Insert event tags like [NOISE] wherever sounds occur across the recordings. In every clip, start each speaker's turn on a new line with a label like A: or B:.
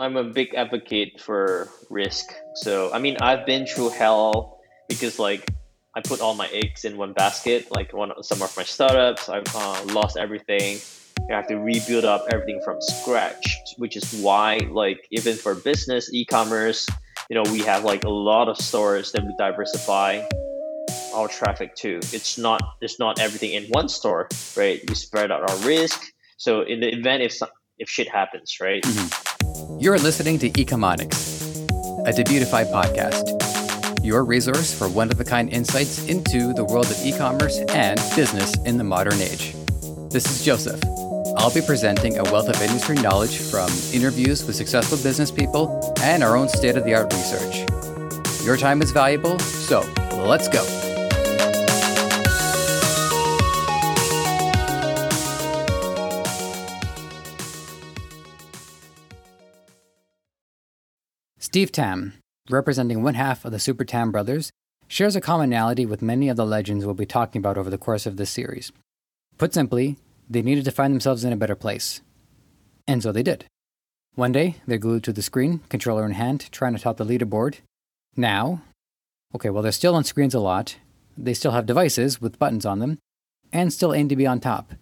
A: I'm a big advocate for risk. So I mean, I've been through hell because like I put all my eggs in one basket. Like one some of my startups, I uh, lost everything. I have to rebuild up everything from scratch, which is why like even for business e-commerce, you know, we have like a lot of stores that we diversify our traffic to. It's not it's not everything in one store, right? We spread out our risk. So in the event if if shit happens, right?
B: Mm-hmm. You're listening to Ecomonics, a Debutify podcast, your resource for one of a kind insights into the world of e commerce and business in the modern age. This is Joseph. I'll be presenting a wealth of industry knowledge from interviews with successful business people and our own state of the art research. Your time is valuable, so let's go. Steve Tan, representing one half of the Super Tan brothers, shares a commonality with many of the legends we'll be talking about over the course of this series. Put simply, they needed to find themselves in a better place. And so they did. One day, they're glued to the screen, controller in hand, trying to top the leaderboard. Now, okay, well, they're still on screens a lot. They still have devices with buttons on them, and still aim to be on top.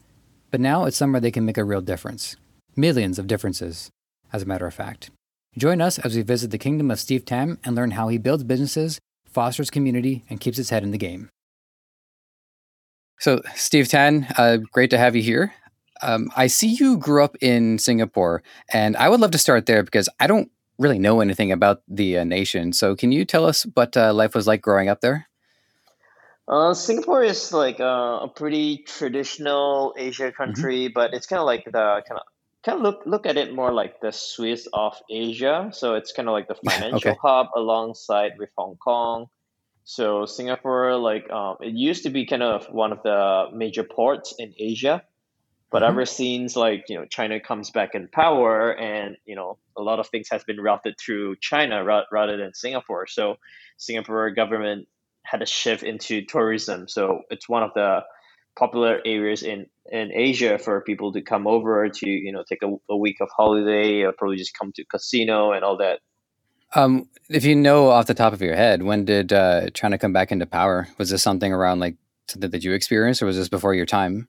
B: But now it's somewhere they can make a real difference. Millions of differences, as a matter of fact. Join us as we visit the kingdom of Steve Tan and learn how he builds businesses, fosters community, and keeps his head in the game. So, Steve Tan, uh, great to have you here. Um, I see you grew up in Singapore, and I would love to start there because I don't really know anything about the uh, nation. So, can you tell us what uh, life was like growing up there?
A: Uh, Singapore is like uh, a pretty traditional Asia mm-hmm. country, mm-hmm. but it's kind of like the kind of kind of look look at it more like the Swiss of Asia. So it's kind of like the [LAUGHS] financial okay. hub alongside with Hong Kong. So Singapore, like um, it used to be kind of one of the major ports in Asia, but mm-hmm. ever since like you know China comes back in power, and you know a lot of things has been routed through China ra- rather than Singapore. So Singapore government had a shift into tourism. So it's one of the popular areas in in Asia for people to come over to you know take a, a week of holiday or probably just come to casino and all that.
B: Um, if you know off the top of your head, when did uh, China come back into power? Was this something around like something that you experienced, or was this before your time?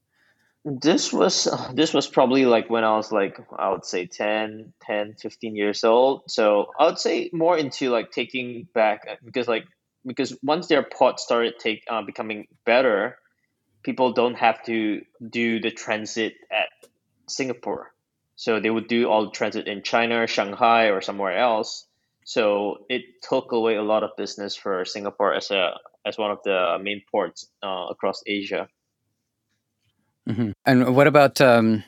A: This was this was probably like when I was like I would say 10, 10, 15 years old. So I would say more into like taking back because like because once their pot started take uh, becoming better, people don't have to do the transit at Singapore. So they would do all the transit in China, Shanghai, or somewhere else. So it took away a lot of business for Singapore as a as one of the main ports uh, across Asia.
B: Mm-hmm. And what about um,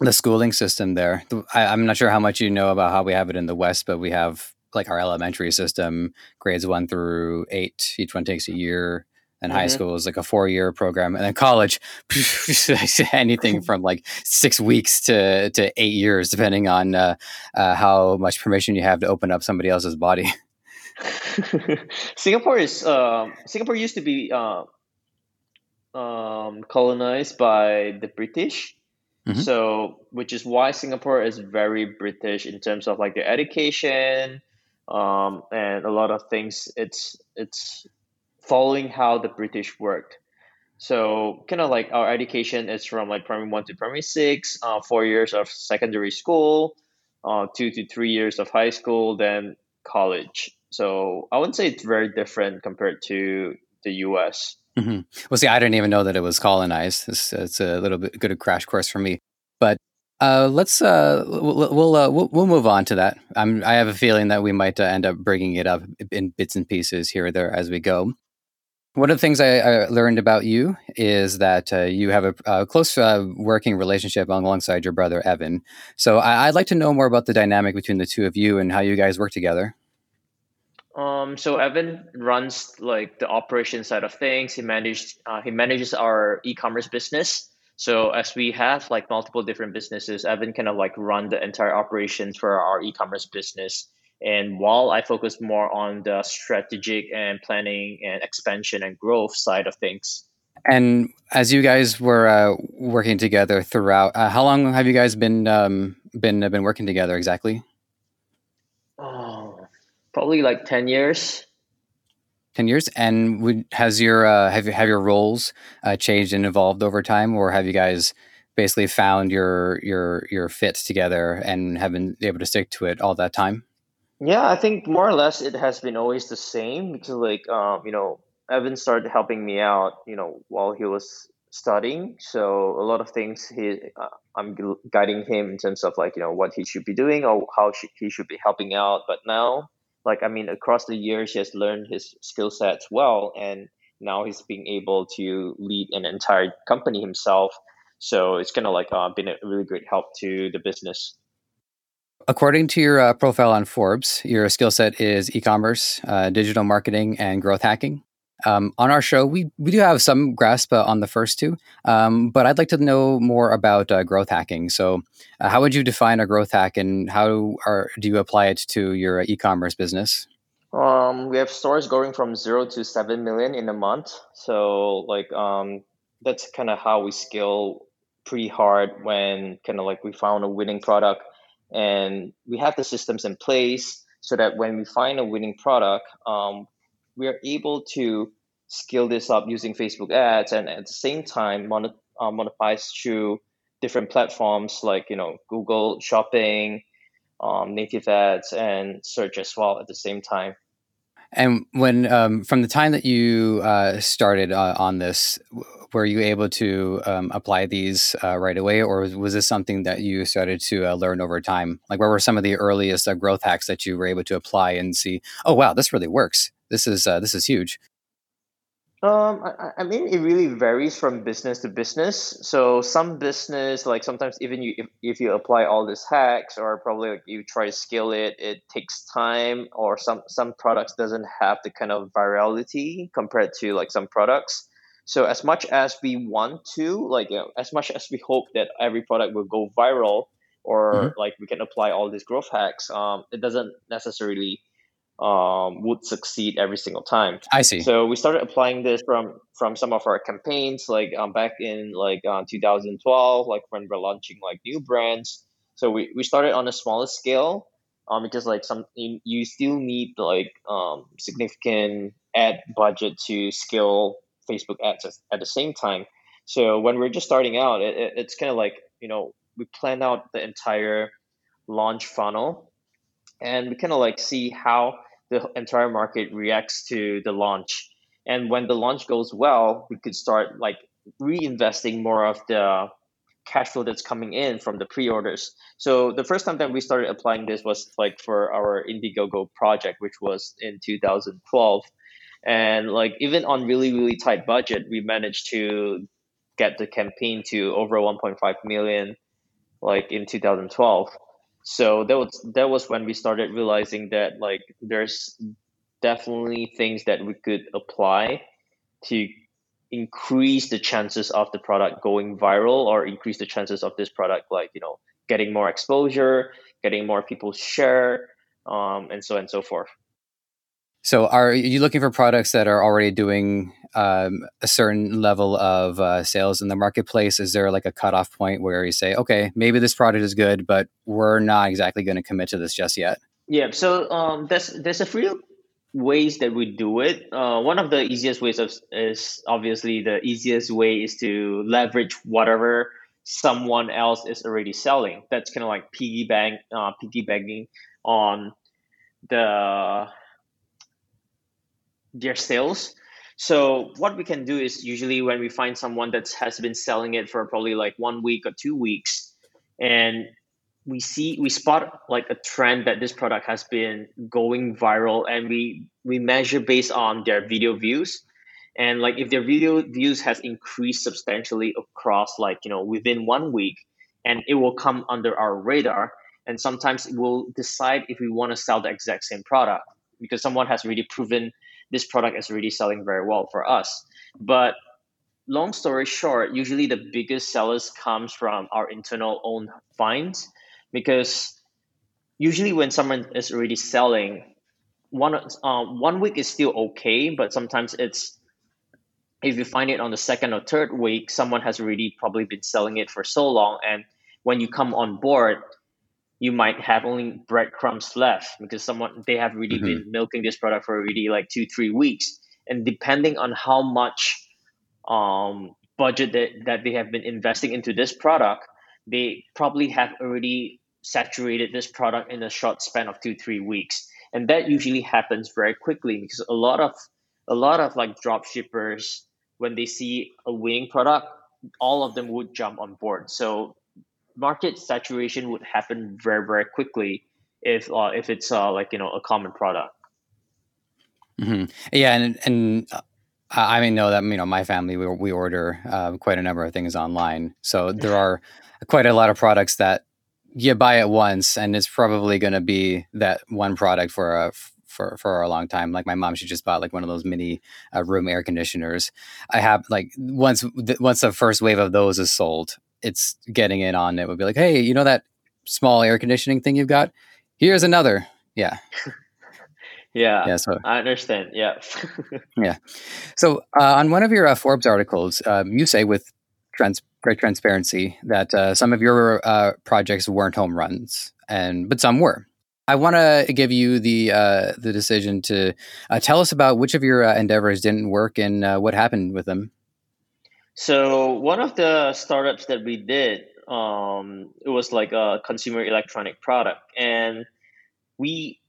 B: the schooling system there? I, I'm not sure how much you know about how we have it in the West, but we have like our elementary system, grades one through eight. Each one takes a year and mm-hmm. high school is like a four year program. And then college [LAUGHS] anything [LAUGHS] from like six weeks to, to eight years depending on uh, uh, how much permission you have to open up somebody else's body. [LAUGHS]
A: Singapore is uh, singapore used to be uh, um, colonized by the british. Mm-hmm. so which is why singapore is very british in terms of like the education um, and a lot of things. It's it's following how the British worked. So kind of like our education is from like primary one to primary six, uh, four years of secondary school, uh, two to three years of high school, then college. So I wouldn't say it's very different compared to the U.S.
B: Mm-hmm. Well, see, I didn't even know that it was colonized. It's, it's a little bit good a crash course for me. But uh, let's uh, we'll we'll, uh, we'll, we'll move on to that. I'm, I have a feeling that we might uh, end up bringing it up in bits and pieces here or there as we go. One of the things I, I learned about you is that uh, you have a, a close uh, working relationship alongside your brother Evan. So I, would like to know more about the dynamic between the two of you and how you guys work together.
A: Um, so Evan runs like the operation side of things. He managed uh, he manages our e-commerce business. So as we have like multiple different businesses, Evan kind of like run the entire operations for our e-commerce business and while I focus more on the strategic and planning and expansion and growth side of things.
B: And as you guys were uh, working together throughout, uh, how long have you guys been um, been uh, been working together exactly?
A: Oh, probably like ten years.
B: Ten years, and would, has your uh, have have your roles uh, changed and evolved over time, or have you guys basically found your your your fit together and have been able to stick to it all that time?
A: Yeah, I think more or less it has been always the same because like um, you know, Evan started helping me out, you know, while he was studying. So a lot of things he uh, I'm guiding him in terms of like, you know, what he should be doing or how he should be helping out. But now like I mean across the years he has learned his skill sets well and now he's being able to lead an entire company himself so it's kind of like uh, been a really great help to the business.
B: According to your uh, profile on Forbes, your skill set is e-commerce, uh, digital marketing, and growth hacking. Um, on our show, we, we do have some grasp uh, on the first two, um, but I'd like to know more about uh, growth hacking. So, uh, how would you define a growth hack, and how are, do you apply it to your e-commerce business?
A: Um, we have stores going from zero to seven million in a month. So, like, um, that's kind of how we scale pretty hard when kind of like we found a winning product and we have the systems in place so that when we find a winning product um, we are able to scale this up using facebook ads and at the same time uh, monetize through different platforms like you know google shopping um, native ads and search as well at the same time.
B: And when um, from the time that you uh, started uh, on this, were you able to um, apply these uh, right away, or was this something that you started to uh, learn over time? Like, where were some of the earliest uh, growth hacks that you were able to apply and see? Oh, wow, this really works. This is uh, this is huge.
A: Um, I, I mean, it really varies from business to business. So some business, like sometimes even you, if, if you apply all these hacks or probably like you try to scale it, it takes time. Or some some products doesn't have the kind of virality compared to like some products. So as much as we want to, like you know, as much as we hope that every product will go viral, or mm-hmm. like we can apply all these growth hacks, um, it doesn't necessarily um, would succeed every single time.
B: I see.
A: So we started applying this from from some of our campaigns, like um, back in like uh, 2012, like when we're launching like new brands. So we, we started on a smaller scale, um, because like some you, you still need like um significant ad budget to scale Facebook ads at, the same time. So when we're just starting out, it, it's kind of like you know we plan out the entire launch funnel, and we kind of like see how the entire market reacts to the launch. And when the launch goes well, we could start like reinvesting more of the cash flow that's coming in from the pre-orders. So the first time that we started applying this was like for our Indiegogo project, which was in 2012. And like even on really really tight budget, we managed to get the campaign to over 1.5 million, like in 2012 so that was that was when we started realizing that like there's definitely things that we could apply to increase the chances of the product going viral or increase the chances of this product like you know getting more exposure getting more people share um, and so on and so forth
B: so, are you looking for products that are already doing um, a certain level of uh, sales in the marketplace? Is there like a cutoff point where you say, okay, maybe this product is good, but we're not exactly going to commit to this just yet?
A: Yeah. So, um, there's there's a few ways that we do it. Uh, one of the easiest ways of, is obviously the easiest way is to leverage whatever someone else is already selling. That's kind of like piggy bank, uh, piggybacking on the their sales. So what we can do is usually when we find someone that has been selling it for probably like one week or two weeks, and we see we spot like a trend that this product has been going viral, and we we measure based on their video views, and like if their video views has increased substantially across like you know within one week, and it will come under our radar, and sometimes we'll decide if we want to sell the exact same product because someone has really proven this product is really selling very well for us. But long story short, usually the biggest sellers comes from our internal own finds because usually when someone is already selling, one uh, one week is still okay, but sometimes it's if you find it on the second or third week, someone has already probably been selling it for so long, and when you come on board, you might have only breadcrumbs left because someone they have really
B: Mhm.
A: been milking this product for already like two three weeks. And depending on how much um, budget that, that they have been investing into this product they probably have already saturated this product in a short span of two three weeks. And that usually happens very quickly because a lot of a lot of like drop shippers when they see a winning product all of them would jump on board. So market saturation would happen very very quickly if uh, if it's uh, like you know a common product
B: hmm Yeah, and and uh, I I mean know that you know my family we we order uh, quite a number of things online, so there are quite a lot of products that you buy it once, and it's probably going to be that one product for a for for a long time. Like my mom, she just bought like one of those mini uh, room air conditioners. I have like once th- once the first wave of those is sold, it's getting in on it. Would be like, hey, you know that small air conditioning thing you've got? Here's another. Yeah, [LAUGHS]
A: yeah,
B: yeah. So
A: i understand yeah [LAUGHS] yeah.
B: So, uh, on one of your uh, Forbes articles, um, you say with trans- great transparency that uh, some of your uh, projects weren't home runs, and but some were. I want to give you the uh, the decision to uh, tell us about which of your uh, endeavors didn't work and uh, what happened with them.
A: So one of the startups that we did um, it was like a consumer electronic product. And we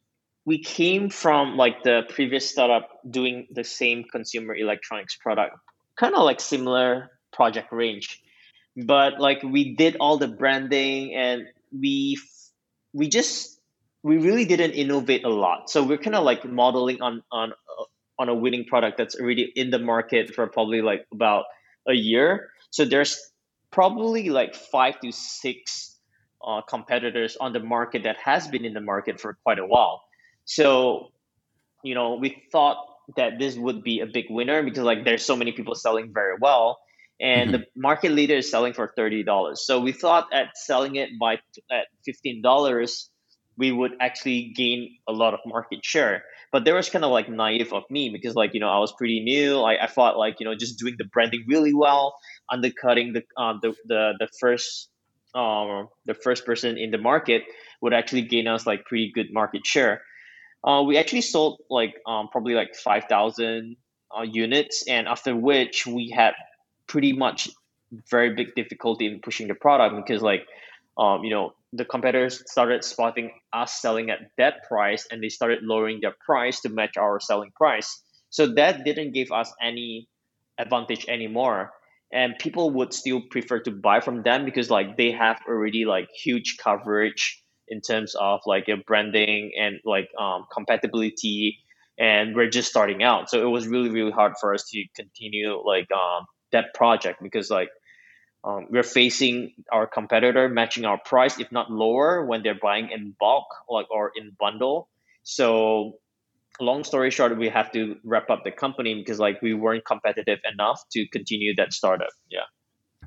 A: we came from like the previous startup doing the same consumer electronics product kind of like similar project range. But like we did all the branding and we we just we really didn't innovate a lot. So we're kind of like modeling on on uh, on a winning product that's already in the market for probably like about a year. So there's probably like five to six uh, competitors on the market that has been in the market for quite a while. So you know we thought that this would be a big winner because like there's so many people selling very well and
B: Mhm.
A: the market leader is selling for $30 so we thought at selling it by at $15 we would actually gain a lot of market share but there was kind of like naive of me because like you know i was pretty new. I, I thought like you know just doing the branding really well undercutting the uh, the, the the first um the first person in the market would actually gain us like pretty good market share. Uh, we actually sold like um, probably like 5,000 uh, units, and after which we had pretty much very big difficulty in pushing the product because like um, you know the competitors started spotting us selling at that price and they started lowering their price to match our selling price. So that didn't give us any advantage anymore. And people would still prefer to buy from them because like they have already like huge coverage in terms of like your branding and like um, compatibility and we're just starting out so it was really really hard for us to continue like um, that project because like um, we're facing our competitor matching our price if not lower when they're buying in bulk like or in bundle so long story short we have to wrap up the company because like we weren't competitive enough to continue that startup yeah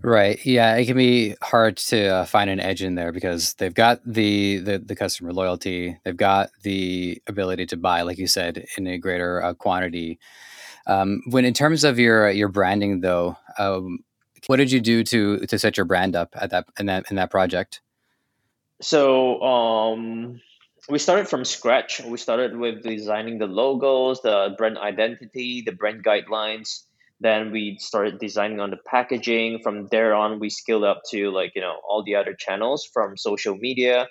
B: Right. Yeah, it can be hard to uh, find an edge in there because they've got the, the the customer loyalty, they've got the ability to buy, like you said, in a greater uh, quantity. Um, when in terms of your your branding, though, um, what did you do to to set your brand up at that in that in that project?
A: So um, we started from scratch. We started with designing the logos, the brand identity, the brand guidelines. Then we started designing on the packaging. From there on, we scaled up to like you know all the other channels from social media,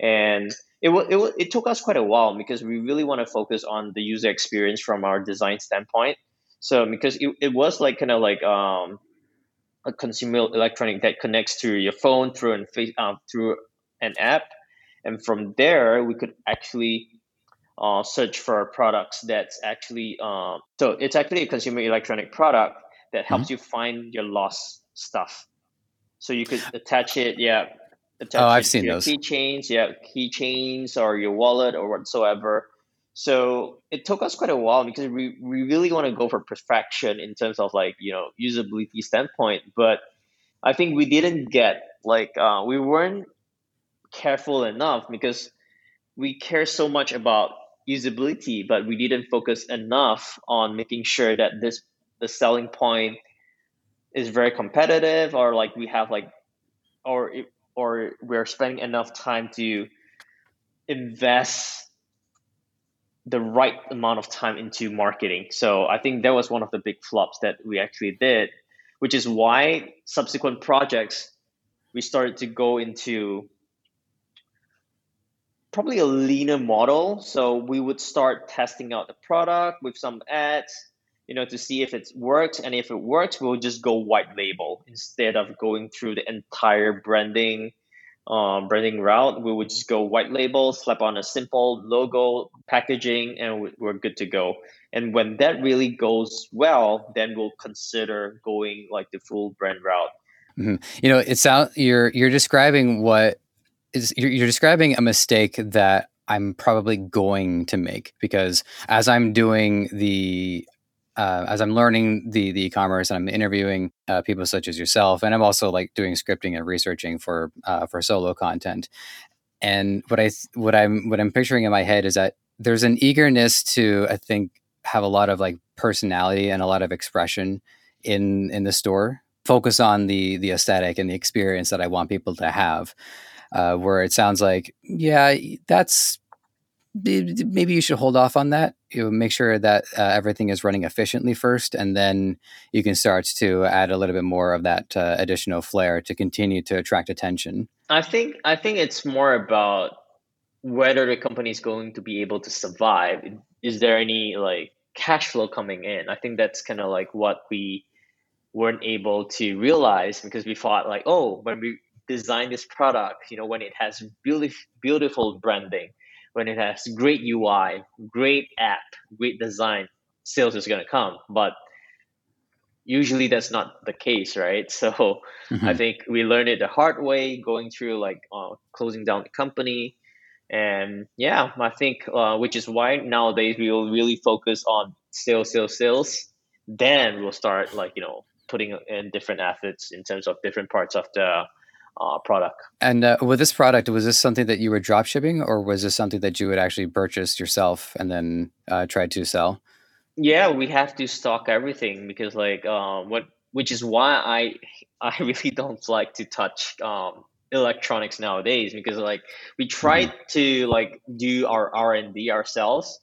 A: and it it it took us quite a while because we really want to focus on the user experience from our design standpoint. So because it, it was like kind of like um, a consumer electronic that connects to your phone through an face uh, through an app, and from there we could actually uh, search for products that's actually um, so it's actually a consumer electronic product that helps you find your lost stuff. So you could attach it, yeah, attach
B: Oh, I've seen those.
A: keychains, yeah, keychains or your wallet or whatsoever. So it took us quite a while because we, we really want to go for perfection in terms of like you know usability standpoint, but I think we didn't get like uh, we weren't careful enough because we care so much about usability, but we didn't focus enough on making sure that this the selling point is very competitive or like we have like or or we're spending enough time to invest the right amount of time into marketing. So I think that was one of the big flops that we actually did, which is why subsequent projects we started to go into probably a leaner model. So we would start testing out the product with some ads, you know, to see if it works. And if it works, we'll just go white label instead of going through the entire branding um, branding route, we would just go white label, slap on a simple logo, packaging, and we're good to go. And when that really goes well, then we'll consider going like the full brand route.
B: Mm-hmm. You know, it's out. You're you're describing what is you're, you're describing a mistake that I'm probably going to make because as I'm doing the uh, as I'm learning the the e-commerce and I'm interviewing uh, people such as yourself, and I'm also like doing scripting and researching for uh, for solo content. And what I what I'm what I'm picturing in my head is that there's an eagerness to I think have a lot of like personality and a lot of expression in in the store. Focus on the the aesthetic and the experience that I want people to have. Uh, where it sounds like, yeah, that's maybe you should hold off on that. You make sure that uh, everything is running efficiently first, and then you can start to add a little bit more of that uh, additional flair to continue to attract attention.
A: I think I think it's more about whether the company is going to be able to survive. Is there any like cash flow coming in? I think that's kind of like what we weren't able to realize because we thought like, oh, when we design this product, you know, when it has beautiful beautiful branding when it has great UI, great app, great design, sales is going to come. But usually that's not the case, right? [LAUGHS] So mm-hmm. I think we learned it the hard way, going through like uh, closing down the company. And yeah, I think, uh, which is why nowadays we will really focus on sales, sales, sales. Then we'll start like, you know, putting in different efforts in terms of different parts of the uh, product.
B: And uh, with this product, was this something that you were drop shipping, or was this something that you would actually purchase yourself and then uh, try to sell?
A: Yeah, we have to stock everything because, like, um, what which is why I [LAUGHS] I really don't like to touch um, electronics nowadays because like we try mm-hmm. to like do our R and D ourselves,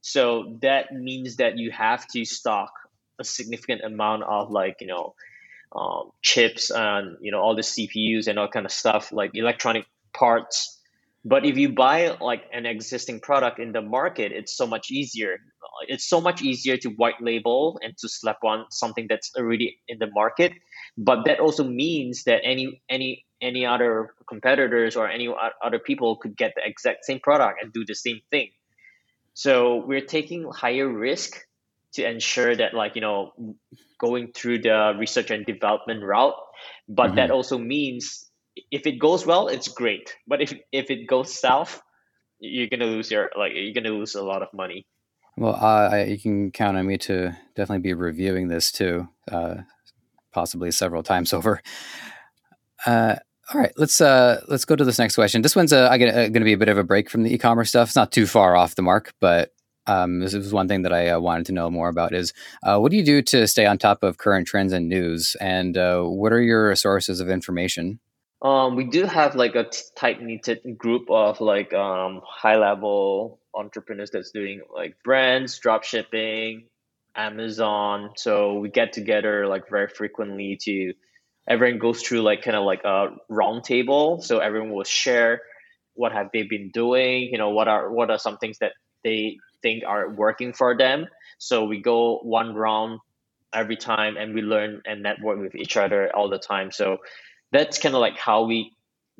A: so that means that you have to stock a significant amount of like you know um, chips and you know all the CPUs and all kind of stuff like electronic parts. But if you buy like an existing product in the market, it's so much easier. It's so much easier to white label and to slap on something that's already in the market. But that also means that any any any other competitors or any other people could get the exact same product and do the same thing. So we're taking higher risk to ensure that like you know going through the research and development route but mm-hmm. that also means if it goes well it's great but if if it goes south you're gonna lose your like you're gonna lose a lot of money
B: well uh, I, you can count on me to definitely be reviewing this too uh, possibly several times [LAUGHS] over uh, all right, let's uh, let's go to this next question. This one's uh, going to be a bit of a break from the e-commerce stuff. It's not too far off the mark, but um, this was one thing that I uh, wanted to know more about is uh, what do you do to stay on top of current trends and news? And uh, what are your sources of information?
A: Um, we do have like a t- tight knitted group of like um, high level entrepreneurs that's doing like brands drop shipping amazon. So we get together like very frequently to everyone goes through like kind of like a round table. So everyone will share what have they been doing you know what are what are some things that they think are working for them. So we go one round every time and we learn and network with each other all the time. So that's kind of like how we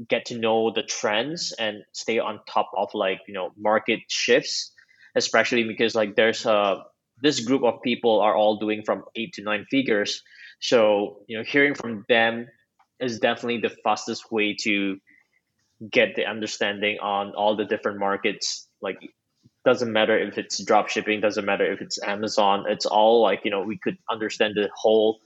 A: get to know the trends and stay on top of like, you know, market shifts, especially because like there's a this group of people are all doing from eight to nine figures. So, you know, hearing from them is definitely the fastest way to get the understanding on all the different markets like doesn't matter if it's drop shipping doesn't matter if it's amazon it's all like you know we could understand the whole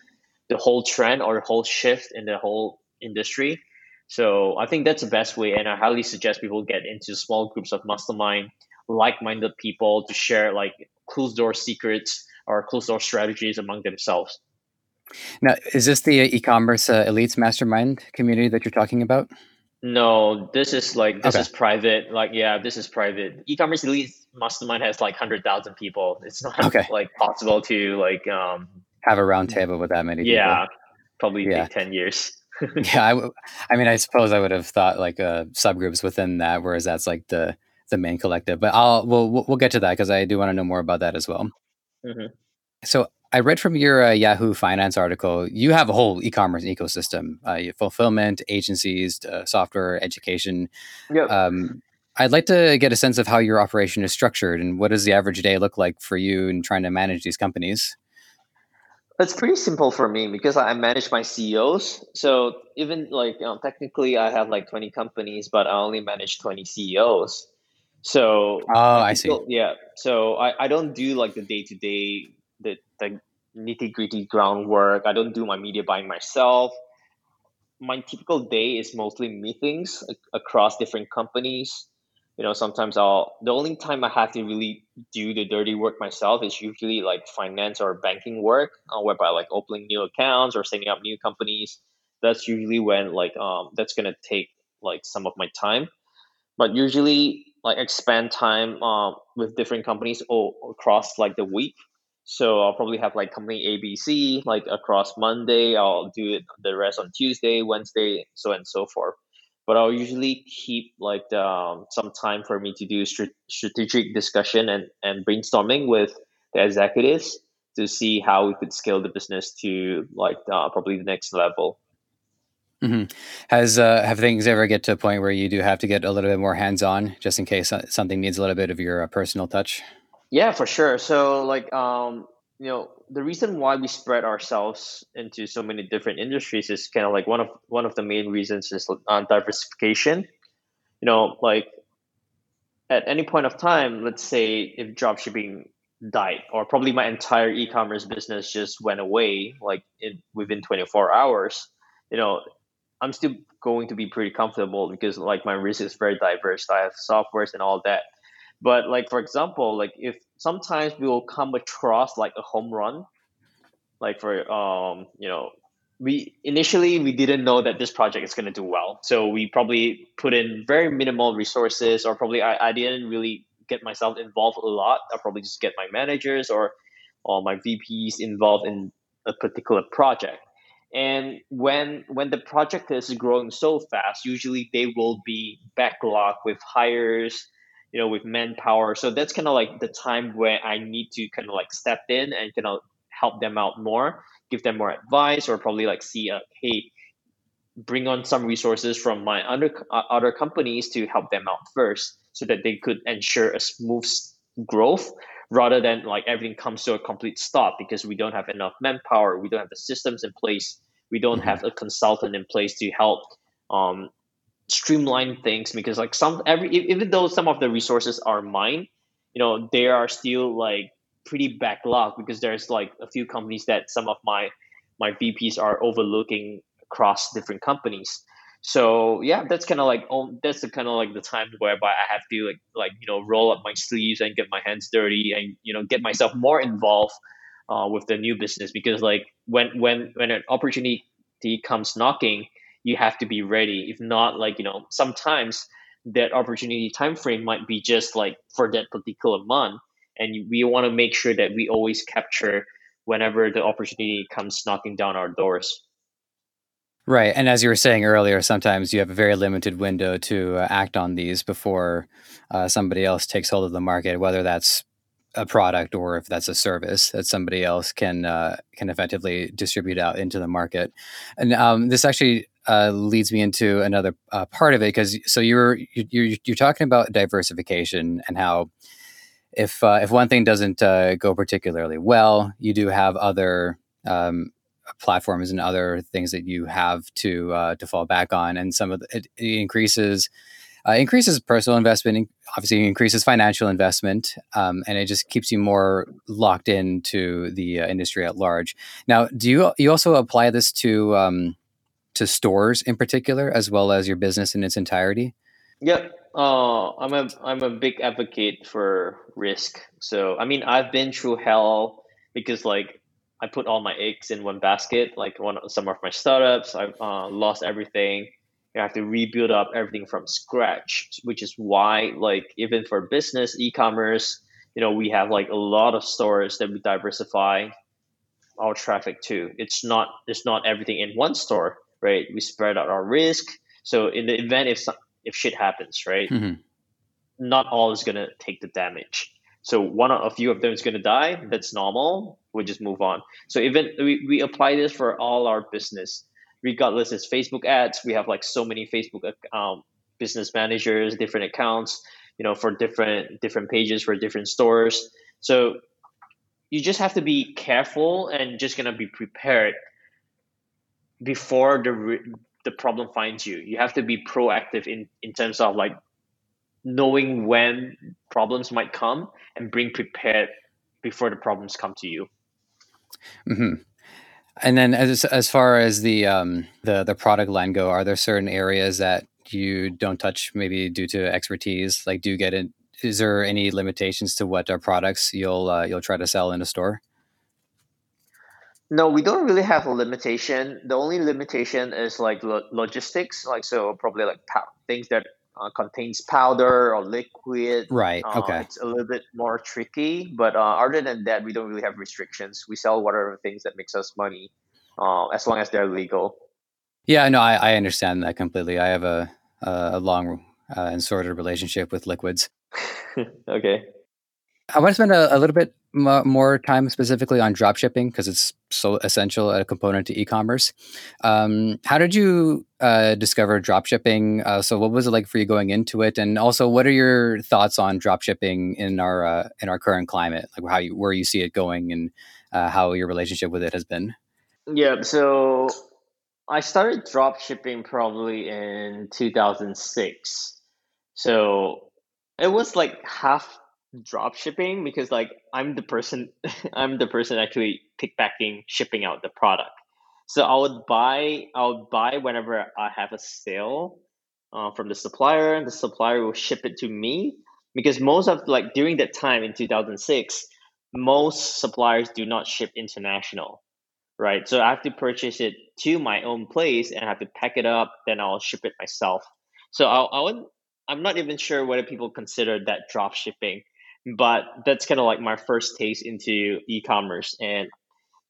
A: the whole trend or the whole shift in the whole industry. So i think that's the best way and i highly suggest people get into small groups of mastermind like-minded people to share like closed door secrets or closed door strategies among themselves.
B: Now is this the e-commerce uh, elites mastermind community that you're talking about
A: No, this is like this okay. is private. Like yeah, this is private. E-commerce elite mastermind has like hundred thousand people. It's not okay. like possible to like um
B: have a roundtable with that many. People.
A: Yeah, people. probably yeah. ten years. [LAUGHS]
B: yeah, I, w- I mean, I suppose I would have thought like uh, subgroups within that, whereas that's like the the main collective. But I'll we'll we'll get to that because I do want to know more about that as well. Mm-hmm. So I read from your uh, Yahoo Finance article, you have a whole e-commerce ecosystem, uh, fulfillment, agencies, uh, software, education. Yep. Um, I'd like to get a sense of how your operation is structured and what does the average day look like for you in trying to manage these companies?
A: It's pretty simple for me because I manage my CEOs. So even like you know, technically, I have like twenty companies, but I only manage twenty CEOs. So
B: oh, I see.
A: Yeah. So I, I don't do like the day to day the nitty gritty groundwork. I don't do my media buying myself. My typical day is mostly meetings across different companies you know sometimes i'll the only time i have to really do the dirty work myself is usually like finance or banking work uh, whereby like opening new accounts or setting up new companies that's usually when like um that's gonna take like some of my time but usually like expand time um with different companies all across like the week so i'll probably have like company abc like across monday i'll do the rest on tuesday wednesday so and so forth but I'll usually keep like um, some time for me to do strategic discussion and, and brainstorming with the executives to see how we could scale the business to like uh, probably the next level.
B: Mm-hmm. Has uh, have things ever get to a point where you do have to get a little bit more hands on, just in case something needs a little bit of your uh, personal touch?
A: Yeah, for sure. So like um, you know the reason why we spread ourselves into so many different industries is kind of like one of one of the main reasons is on diversification. You know like at any point of time let's say if dropshipping died or probably my entire e-commerce business just went away like in within 24 hours you know i'm still going to be pretty comfortable because like my risk is very diverse. I have softwares and all that. But like for example, like if sometimes we will come across like a home run, like for um you know we initially we didn't know that this project is going to do well. So we probably put in very minimal resources or probably I, I didn't really get myself involved a lot. I'll probably just get my managers or or my vps involved in a particular project. And when when the project is growing so fast usually they will be backlogged with hires you know, with manpower. So that's kind of like the time where I need to kind of like step in and kind of help them out more, give them more advice, or probably like see, uh, hey, bring on some resources from my other uh, other companies to help them out first, so that they could ensure a smooth growth rather than like everything comes to a complete stop because we don't have enough manpower, we don't have the systems in place, we don't mm-hmm. have a consultant in place to help um, streamline things because like some every even though some of the resources are mine you know they are still like pretty backlogged because there's like a few companies that some of my my vps are overlooking across different companies. So yeah that's kind of like oh, that's the kind of like the time whereby i have to like like you know roll up my sleeves and get my hands dirty and you know get myself more involved uh, with the new business because like when when when an opportunity comes knocking you have to be ready. If not, like you know, sometimes that opportunity time frame might be just like for that particular month, and we want to make sure that we always capture whenever the opportunity comes knocking down our doors.
B: Right. And as you were saying earlier, sometimes you have a very limited window to uh, act on these before uh, somebody else takes hold of the market, whether that's a product or if that's a service that somebody else can uh, can effectively distribute out into the market. And um, this actually uh, leads me into another uh, part of it because so you're you're you're talking about diversification and how if uh, if one thing doesn't uh, go particularly well, you do have other um, platforms and other things that you have to uh, to fall back on, and some of the, it, it increases. Uh, increases personal investment, obviously increases financial investment, um, and it just keeps you more locked into the industry at large. Now, do you you also apply this to um, to stores in particular, as well as your business in its entirety?
A: Yep. Uh, I'm a I'm a big advocate for risk. So I mean, I've been through hell because like I put all my eggs in one basket. Like one some of my startups, I uh, lost everything, You have to rebuild up everything from scratch, which is why, like, even for business e-commerce, you know, we have like a lot of stores that we diversify our traffic to. It's not it's not everything in one store, right? We spread out our risk. So in the event if if shit happens, right, mm-hmm. not all is gonna take the damage. So one or a few of them is gonna die. That's normal. We just move on. So even we, we apply this for all our business regardless it's facebook ads we have like so many facebook um, business managers different accounts you know for different different pages for different stores so you just have to be careful and just gonna be prepared before the the problem finds you you have to be proactive in in terms of like knowing when problems might come and being prepared before the problems come to you
B: mm-hmm. And then as as far as the um, the the product line go, are there certain areas that you don't touch maybe due to expertise? Like do you get it is there any limitations to what our products you'll uh, you'll try to sell in a store?
A: No, we don't really have a limitation. The only limitation is like lo- logistics, like so probably like pow- things that uh, contains powder or liquid.
B: Right.
A: Uh,
B: okay.
A: It's a little bit more tricky, but uh, other than that, we don't really have restrictions. We sell whatever things that makes us money, uh, as long as they're legal.
B: Yeah, no, I, I understand that completely. I have a a long uh, and sorted relationship with liquids. [LAUGHS]
A: okay.
B: I want to spend a, a little bit more time specifically on drop shipping because it's so essential a component to e-commerce. Um, how did you uh, discover drop shipping? Uh, so, what was it like for you going into it, and also, what are your thoughts on drop shipping in our uh, in our current climate? Like how you where you see it going, and uh, how your relationship with it has been.
A: Yeah, so I started drop shipping probably in 2006. So it was like half drop shipping because like I'm the person [LAUGHS] I'm the person actually pickpacking shipping out the product. So I would buy I would buy whenever I have a sale uh, from the supplier. and The supplier will ship it to me because most of like during that time in 2006, most suppliers do not ship international, right? So I have to purchase it to my own place and I have to pack it up. Then I'll ship it myself. So I, I would I'm not even sure whether people consider that drop shipping but that's kind of like my first taste into e-commerce and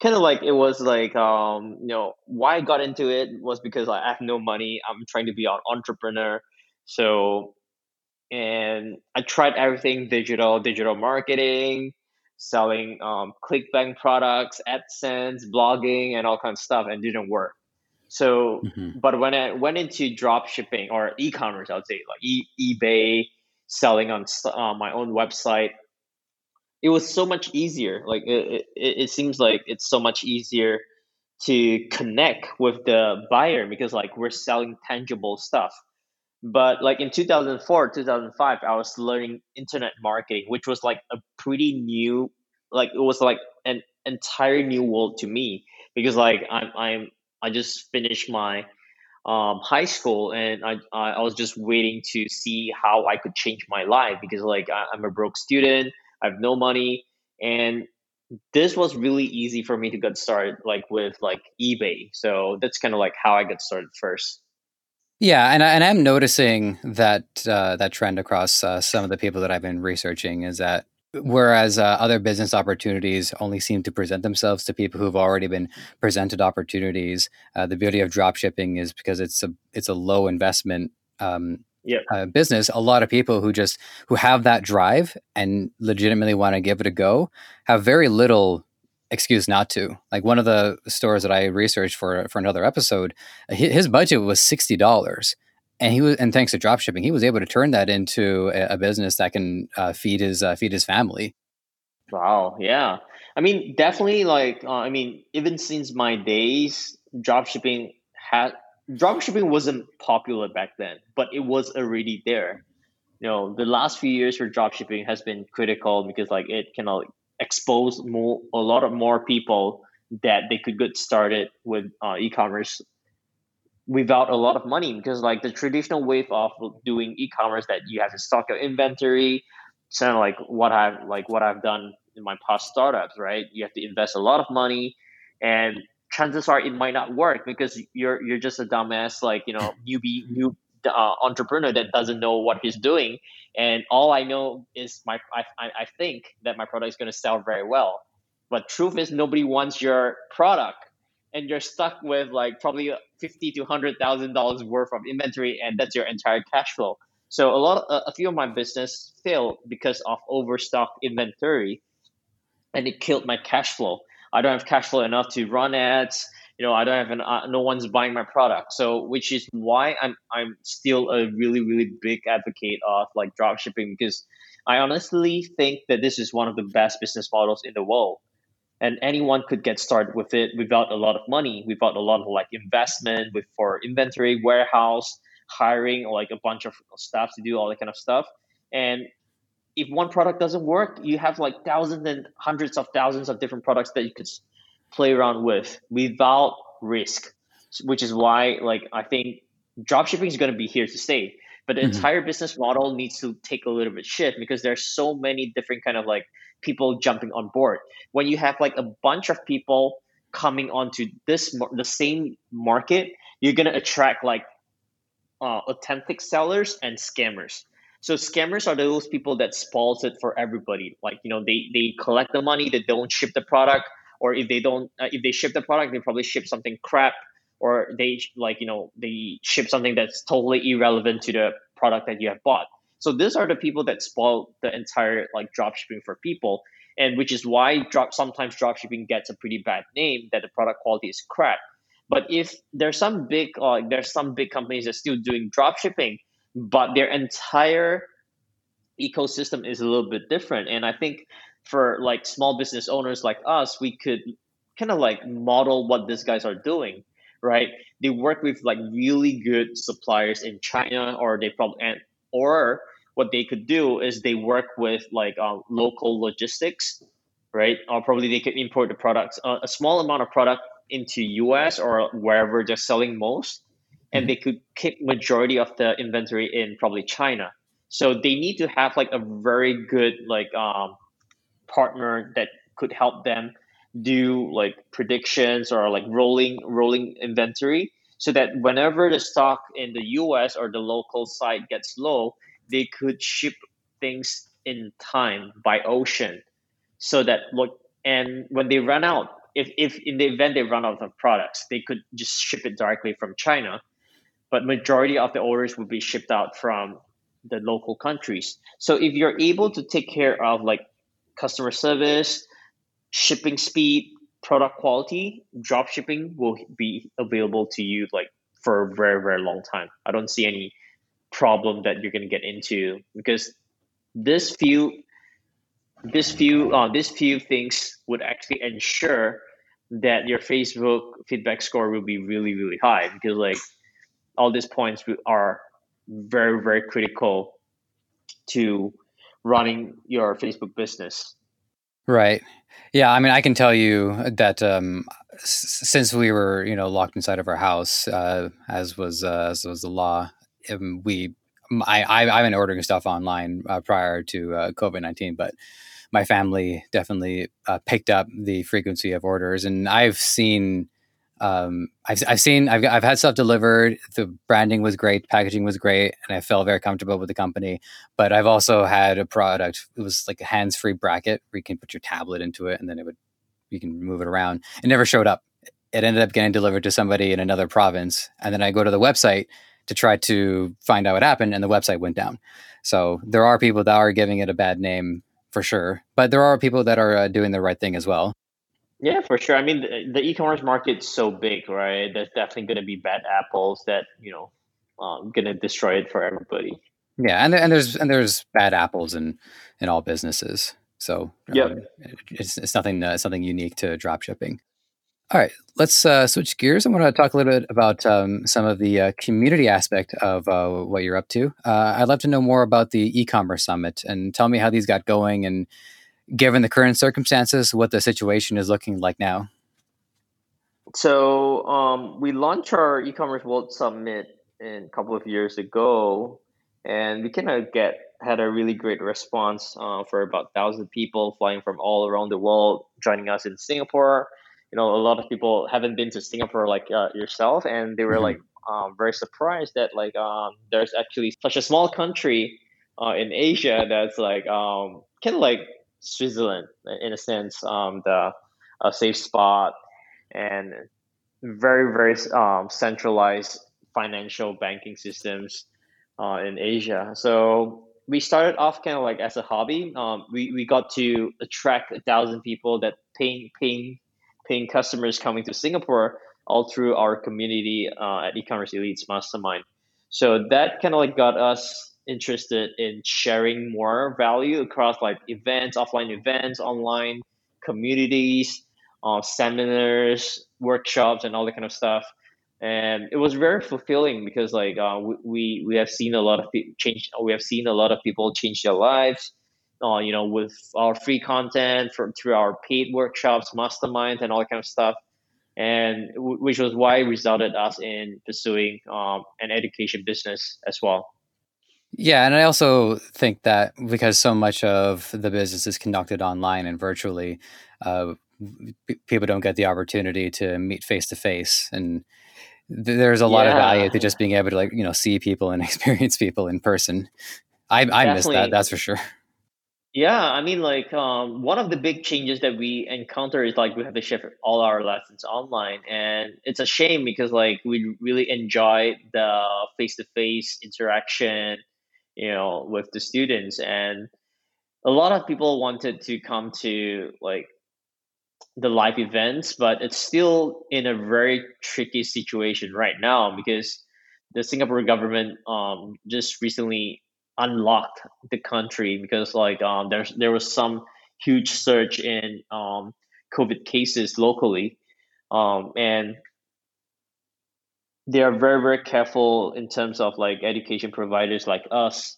A: kind of like it was like um you know why i got into it was because i have no money i'm trying to be an entrepreneur so and i tried everything digital digital marketing selling um, clickbank products adsense blogging and all kinds of stuff and didn't work so mm-hmm. but when i went into drop shipping or e-commerce i would say like e- ebay selling on uh, my own website. It was so much easier like it, it, it seems like it's so much easier to connect with the buyer because like we're selling tangible stuff. But like in 2004 2005 i was learning internet marketing which was like a pretty new like it was like an entire new world to me because like i'm i'm i just finished my um, high school and I, I was just waiting to see how I could change my life because like I, I'm a broke student, I have no money, and this was really easy for me to get started like with like eBay. So that's kind of like how I got started first.
B: Yeah, and I, and I'm noticing that uh, that trend across uh, some of the people that I've been researching is that Whereas uh, other business opportunities only seem to present themselves to people who've already been presented opportunities. Uh, the beauty of drop shipping is because it's a it's a low investment um,
A: yep.
B: uh, business. A lot of people who just who have that drive and legitimately want to give it a go have very little excuse not to. Like one of the stores that I researched for for another episode, his budget was sixty dollars and he was and thanks to drop shipping he was able to turn that into a, a business that can uh, feed his uh, feed his family.
A: Wow yeah. I mean definitely like uh, i mean even since my days drop shipping had drop shipping wasn't popular back then but it was already there. You know the last few years for drop shipping has been critical because like it can like, expose more a lot of more people that they could get started with uh, e-commerce without a lot of money because like the traditional way of doing e-commerce that you have to stock your inventory kind of like what i've like what i've done in my past startups right? You have to invest a lot of money and chances are it might not work because you're you're just a dumbass like you know [LAUGHS] newbie new uh, entrepreneur that doesn't know what he's doing. And all i know is my i, I think that my product is going to sell very well. But truth is nobody wants your product and you're stuck with like probably fifty to hundred thousand dollars worth of inventory and that's your entire cash flow so a lot of, a few of my business failed because of overstock inventory and it killed my cash flow I don't have cash flow enough to run ads. You know, I don't have an, uh, no one's buying my product. So, which is why I'm I'm still a really really big advocate of like drop shipping because I honestly think that this is one of the best business models in the world, and anyone could get started with it without a lot of money, without a lot of like investment, with for inventory, warehouse, hiring, like a bunch of staff to do all that kind of stuff, and if one product doesn't work, you have like thousands and hundreds of thousands of different products that you could play around with without risk, which is why like I think dropshipping is going to be here to stay. But the mm-hmm. entire business model needs to take a little bit shift because there's so many different kind of like people jumping on board. When you have like a bunch of people coming onto this the same market, you're going to attract like uh, authentic sellers and scammers so scammers are those people that spoils it for everybody. Like you know, they they collect the money, they don't ship the product, or if they don't, uh, if they ship the product, they probably ship something crap, or they like you know they ship something that's totally irrelevant to the product that you have bought. So these are the people that spoil the entire like drop shipping for people, and which is why drop sometimes drop shipping gets a pretty bad name that the product quality is crap. But if there's some big uh, there's some big companies that still doing drop shipping but their entire ecosystem is a little bit different. And I think for like small business owners like us, we could kind of like model what these guys are doing, right? They work with like really good suppliers in China, or they probably and or what they could do is they work with like uh, local logistics, right? Or probably they could import the products, uh, a small amount of product into US or wherever they're selling most, and mm-hmm. they could keep majority of the inventory in probably China. So they need to have like a very good like um, partner that could help them do like predictions or like rolling rolling inventory so that whenever the stock in the US or the local site gets low, they could ship things in time by ocean so that look and when they run out if, if in the event they run out of products they could just ship it directly from china but majority of the orders would be shipped out from the local countries. So if you're able to take care of like customer service, shipping speed, product quality, drop shipping will be available to you like for a very very long time. I don't see any problem that you're going to get into because this few this few uh, this few things would actually ensure that your Facebook feedback score will be really really high because like all these points are very very critical to running your facebook business
B: right. Yeah i mean i can tell you that um, s- since we were you know locked inside of our house uh, as was uh, as was the law um, we I, I i've been ordering stuff online uh, prior to uh, covid-19 but my family definitely uh, picked up the frequency of orders and i've seen um, I've, I've seen I've, I've had stuff delivered. The branding was great. Packaging was great. And i felt very comfortable with the company. But i've also had a product it was like a hands-free bracket where you can put your tablet into it and then it would you can move it around. It never showed up. It ended up getting delivered to somebody in another province. And then i go to the website to try to find out what happened and the website went down. So there are people that are giving it a bad name for sure. But there are people that are uh, doing the right thing as well
A: yeah, for sure. I mean, the, the e-commerce market's so big, right? There's definitely going to be bad apples that you know, um, going to destroy it for everybody.
B: Yeah, and and there's and there's bad apples in in all businesses. So
A: yeah, um,
B: it's it's nothing uh, something unique to drop shipping. All right, let's uh, switch gears. I want to talk a little bit about um, some of the uh, community aspect of uh, what you're up to. Uh, I'd love to know more about the e-commerce summit and tell me how these got going and given the current circumstances, what the situation is looking like now?
A: So um, we launched our e-commerce world summit in a couple of years ago, and we kind of get had a really great response uh, for about thousand people flying from all around the world joining us in Singapore. you know a lot of people haven't been to Singapore like uh, yourself, and they were mm-hmm. like um, very surprised that like um, there's actually such a small country uh, in Asia that's like um, kind of like Switzerland in a sense, um, the a safe spot and very very um, centralized financial banking systems uh, in Asia. So we started off kind of like as a hobby. Um, we, we got to attract a thousand people that paying paying paying customers coming to Singapore all through our community uh, at e-commerce elites mastermind. So that kind of like got us interested in sharing more value across like events, offline events, online communities, uh, seminars, workshops, and all that kind of stuff. And it was very fulfilling because like uh, we we have seen a lot of people change. We have seen a lot of people change their lives. Uh, you know, with our free content from through our paid workshops, masterminds, and all that kind of stuff and w- which was why resulted us in pursuing um, an education business as well.
B: Yeah, and I also think that because so much of the business is conducted online and virtually, uh, p- people don't get the opportunity to meet face to face, and th- there's a lot yeah. of value to just being able to like you know see people and [LAUGHS] experience people in person. I I miss that, that's for sure.
A: Yeah, I mean, like um, one of the big changes that we encounter is like we have to shift all our lessons online, and it's a shame because like we really enjoy the face to face interaction, you know, with the students, and a lot of people wanted to come to like the live events, but it's still in a very tricky situation right now because the Singapore government um, just recently unlocked the country because like um there's there was some huge surge in um COVID cases locally, um and they are very very careful in terms of like education providers like us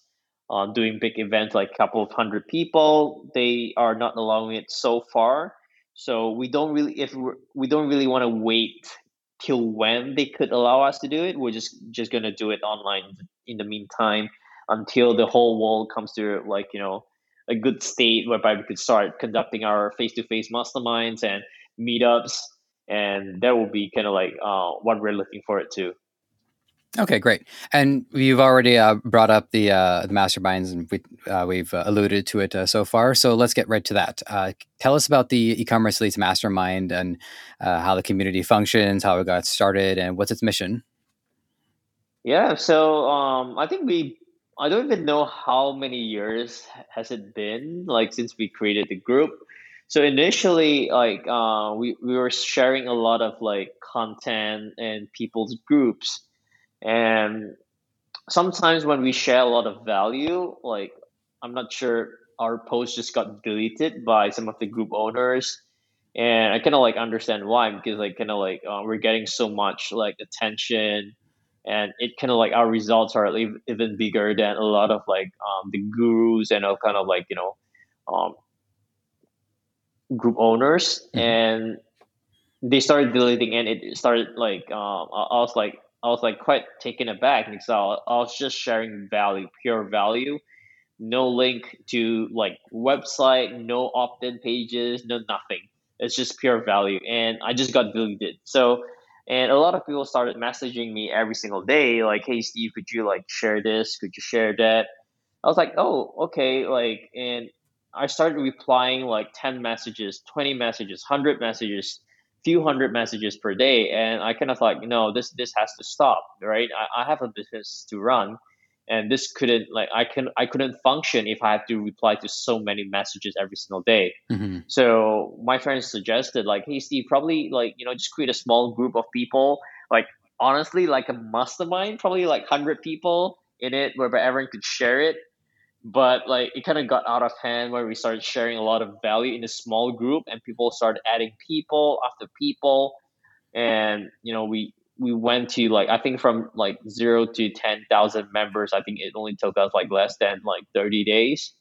A: um, doing big events like a couple of hundred people. They are not allowing it so far. So we don't really if we don't really want to wait till when they could allow us to do it. We're just just gonna do it online in the meantime until the whole world comes to like you know a good state whereby we could start conducting our face-to-face masterminds and meetups and that will be kind of like uh, what we're looking for it to
B: Okay, great. And you've already uh, brought up the uh, the masterminds, and we, uh, we've uh, alluded to it uh, so far. So let's get right to that. Uh, tell us about the e-commerce elites mastermind and how the community functions, how it got started, and what's its mission.
A: Yeah, so um, I think we I don't even know how many years has it been like since we created the group. So initially, like uh, we we were sharing a lot of like content and people's groups, and sometimes when we share a lot of value, like I'm not sure our post just got deleted by some of the group owners, and I kind of like understand why because like kind of like uh, we're getting so much like attention. And it kind of like our results are even bigger than a lot of like um, the gurus and all kind of like you know um, group owners mm-hmm. and they started deleting and it started like um, I was like I was like quite taken aback because I was just sharing value, pure value, no link to like website, no opt-in pages, no nothing. It's just pure value, and I just got deleted. So and a lot of people started messaging me every single day, like, "Hey, Steve, could you like share this? Could you share that?" I was like, "Oh, okay." Like, and I started replying like ten messages, twenty messages, hundred messages, few hundred messages per day, and I kind of thought, know, this this has to stop, right? I, I have a business to run, and this couldn't like i can i couldn't function if i had to reply to so many messages every single day mm-hmm. so my friends suggested like hey steve probably like you know just create a small group of people like honestly like a mastermind probably like 100 people in it where everyone could share it but like it kind of got out of hand where we started sharing a lot of value in a small group and people started adding people after people and you know we we went to like I think from like zero to ten thousand members. I think it only took us like less than like thirty days,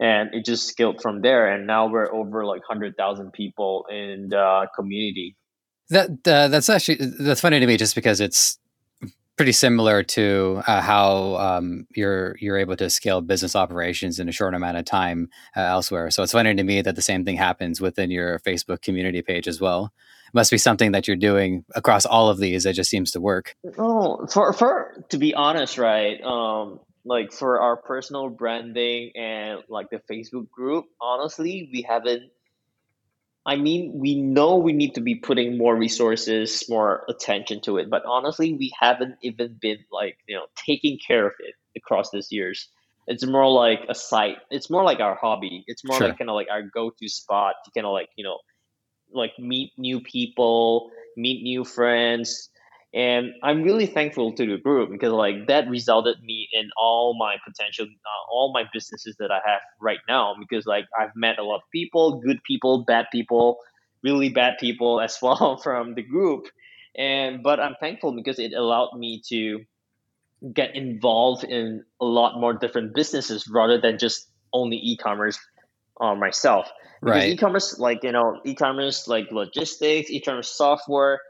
A: and it just scaled from there. And now we're over like hundred thousand people in the community.
B: That uh, that's actually that's funny to me, just because it's pretty similar to uh, how um, you're you're able to scale business operations in a short amount of time uh, elsewhere. So it's funny to me that the same thing happens within your Facebook community page as well. It must be something that you're doing across all of these that just seems to work.
A: Oh, for for to be honest, right? Um, like for our personal branding and like the Facebook group, honestly, we haven't I mean, we know we need to be putting more resources, more attention to it, but honestly, we haven't even been like, you know, taking care of it across these years. It's more like a site. It's more like our hobby. It's more sure. like kind of like our go-to spot to kind of like, you know, like meet new people, meet new friends, and i'm really thankful to the group because like that resulted me in all my potential uh, all my businesses that i have right now because like i've met a lot of people good people bad people really bad people as [LAUGHS] well from the group. And but i'm thankful because it allowed me to get involved in a lot more different businesses rather than just only e-commerce uh, myself. Because right. e-commerce like you know e-commerce like logistics e-commerce software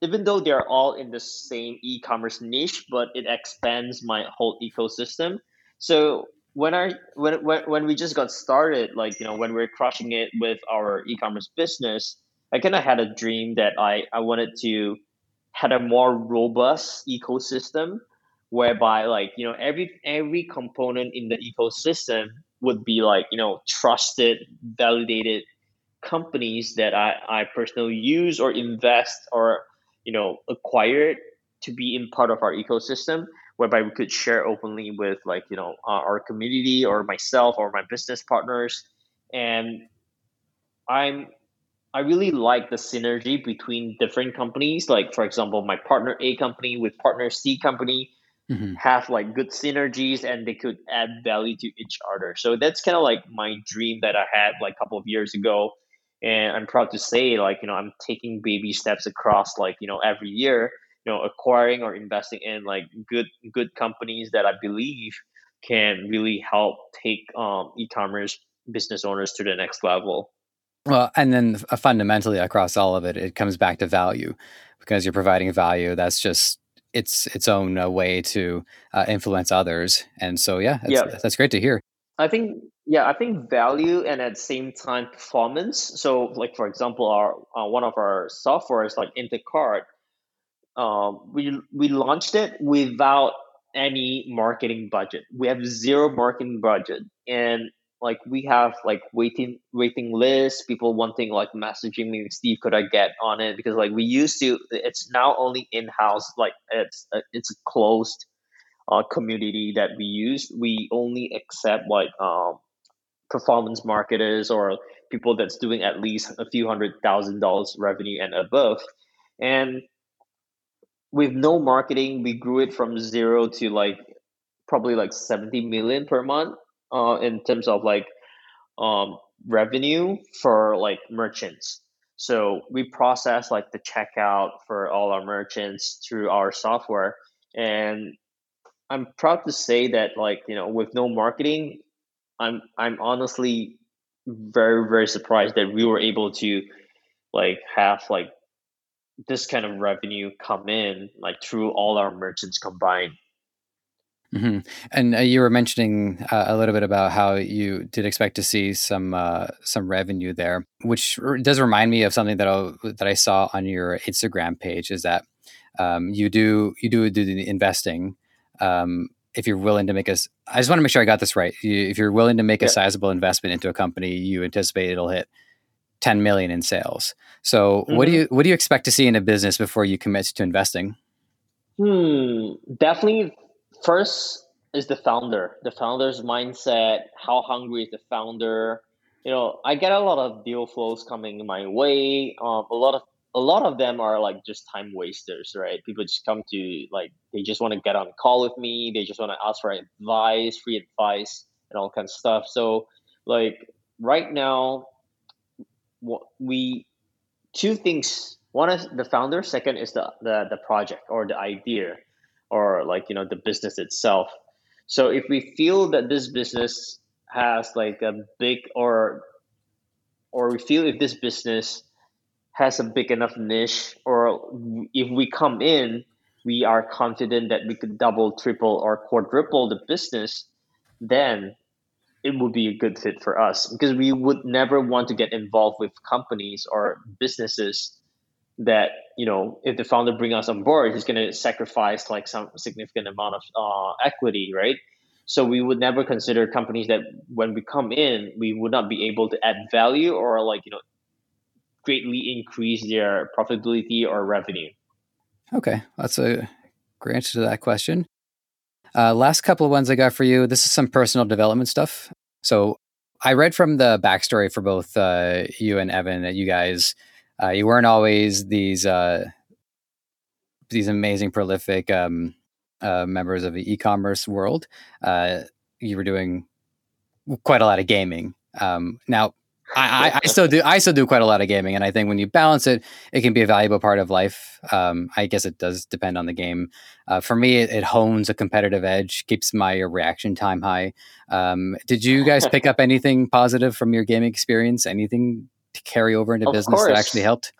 A: even though they're all in the same e-commerce niche, but it expands my whole ecosystem. So when I when when, when we just got started, like you know, when we are crushing it with our e-commerce business, I kind of had a dream that I I wanted to had a more robust ecosystem whereby like you know every every component in the ecosystem would be like you know trusted validated companies that I, I personally use or invest or you know acquired to be in part of our ecosystem whereby we could share openly with like you know our, our community or myself or my business partners. And i'm i really like the synergy between different companies. Like for example my partner a company with partner c company mm-hmm. have like good synergies and they could add value to each other. So that's kind of like my dream that i had like a couple of years ago and i'm proud to say like you know i'm taking baby steps across like you know every year you know acquiring or investing in like good good companies that i believe can really help take um, e-commerce business owners to the next level.
B: Well and then uh, fundamentally across all of it it comes back to value. Because you're providing value that's just it's its own uh, way to uh, influence others. And so yeah that's, yeah that's great to hear.
A: I think yeah, I think value and at the same time performance. So, like for example, our uh, one of our softwares like Intercart. Um, we we launched it without any marketing budget. We have zero marketing budget, and like we have like waiting waiting lists. People wanting like messaging me, Steve, could I get on it? Because like we used to, it's now only in house. Like it's uh, it's a closed uh, community that we use. We only accept like um performance marketers or people that's doing at least a few hundred thousand dollars revenue and above. And with no marketing, we grew it from zero to like probably like 70 million per month uh, in terms of like um, revenue for like merchants. So we process like the checkout for all our merchants through our software. And I'm proud to say that like, you know, with no marketing, I'm I'm honestly very very surprised that we were able to like have like this kind of revenue come in like through all our merchants combined.
B: Mm-hmm. And uh, you were mentioning uh, a little bit about how you did expect to see some uh, some revenue there, which r- does remind me of something that I, that I saw on your Instagram page. Is that um, you do you do do the investing, um, if you're willing to make a, I just want to make sure I got this right. if you're willing to make yeah. a sizable investment into a company, you anticipate it'll hit 10 million in sales. So mm-hmm. what do mm-hmm. you what do you expect to see in a business before you commit to investing?
A: Hmm, definitely first is the founder, the founder's mindset, how hungry is the founder? You know, I get a lot of deal flows coming my way. Um, a lot of a lot of them are like just time wasters, right? People just come to like they just want to get on a call with me, they just want to ask for advice, free advice, and all kinds of stuff. So like right now, what we two things. One is the founder. Second is the the the project or the idea, or like you know the business itself. So if we feel that this business has like a big or or we feel if this business has a big enough niche or if we come in we are confident that we could double, triple, or quadruple the business, then it would be a good fit for us. Because we would never want to get involved with companies or businesses that you know if the founder bring us on board he's going to sacrifice like some significant amount of uh, equity right? So we would never consider companies that when we come in we would not be able to add value or like you know greatly increase their profitability or revenue
B: okay that's a great answer to that question uh, last couple of ones i got for you this is some personal development stuff so i read from the backstory for both uh, you and evan that you guys uh, you weren't always these uh, these amazing, prolific um, uh, members of the e-commerce world. Uh, you were doing quite a lot of gaming. Um, now, I, I, I, still do. I still do quite a lot of gaming, and I think when you balance it, it can be a valuable part of life. Um, I guess it does depend on the game. Uh, for me, it, it, hones a competitive edge, keeps my reaction time high. Um, did you guys pick up anything positive from your gaming experience? Anything to carry over into of business course. that actually helped?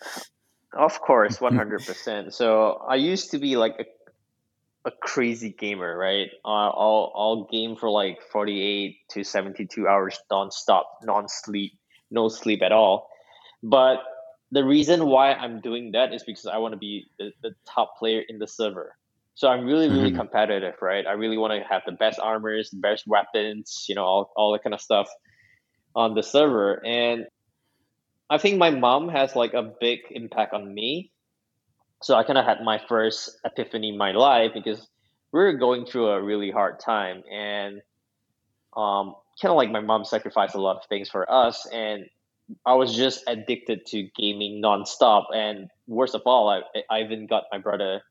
A: Of course, [LAUGHS] mm-hmm. one hundred percent. So I used to be like a, a crazy gamer, right? Uh, I'll I'll game for like forty eight to seventy two hours nonstop, non sleep, no sleep at all. But the reason why I'm doing that is because I want to be the, the top player in the server. So I'm really, really mm-hmm. competitive, right? I really want to have the best armors, the best weapons, you know, all, all that kind of stuff on the server. And I think my mom has like a big impact on me. So I kind of had my first epiphany in my life because we were going through a really hard time and um, kind of like my mom sacrificed a lot of things for us and I was just addicted to gaming nonstop and worst of all I, I even got my brother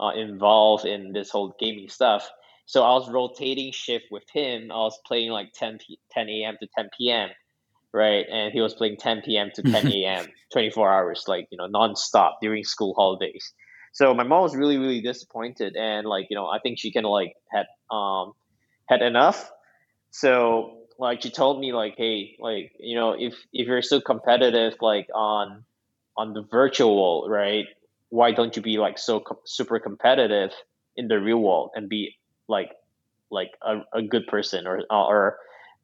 A: uh, involved in this whole gaming stuff so I was rotating shift with him I was playing like 10 p- 10 a.m. to 10 p.m right? And he was playing 10 p.m. to 10 [LAUGHS] a.m., 24 hours, like, you know, nonstop during school holidays. So my mom was really, really disappointed. And like, you know, I think she kind of like had, um, had enough. So like, she told me like, Hey, like, you know, if, if you're so competitive, like on, on the virtual, world, right? Why don't you be like so super competitive in the real world and be like, like a, a good person or, or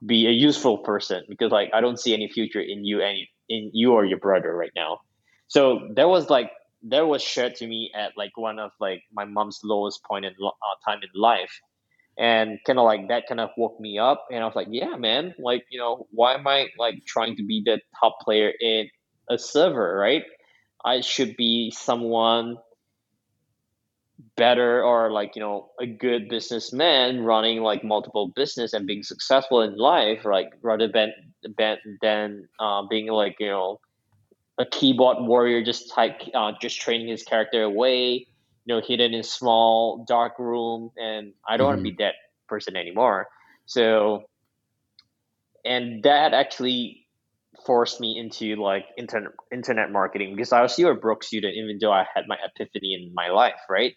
A: be a useful person because like I don't see any future in you any in you or your brother right now. So that was like that was shared to me at like one of like my mom's lowest point in uh, time in life, and kind of like that kind of woke me up, and I was like, yeah, man, like you know, why am I like trying to be the top player in a server, right? I should be someone better or like you know a good businessman running like multiple business and being successful in life like rather than than, than uh, being like you know a keyboard warrior just type uh, just training his character away you know hidden in small dark room and i don't mm-hmm. want to be that person anymore so and that actually forced me into like internet internet marketing because I was still a broke student even though I had my epiphany in my life, right?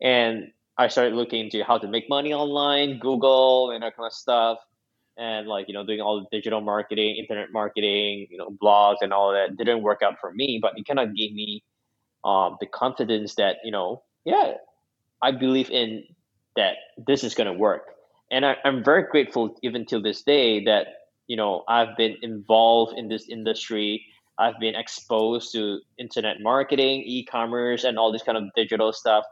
A: and I started looking into how to make money online, Google, and that kind of stuff, and like you know doing all the digital marketing, internet marketing, you know blogs and all that didn't work out for me, but it kind of gave me um, the confidence that you know yeah I believe in that this is going to work, and I, I'm very grateful even till this day that you know I've been involved in this industry. I've been exposed to internet marketing, e-commerce, and all this kind of digital stuff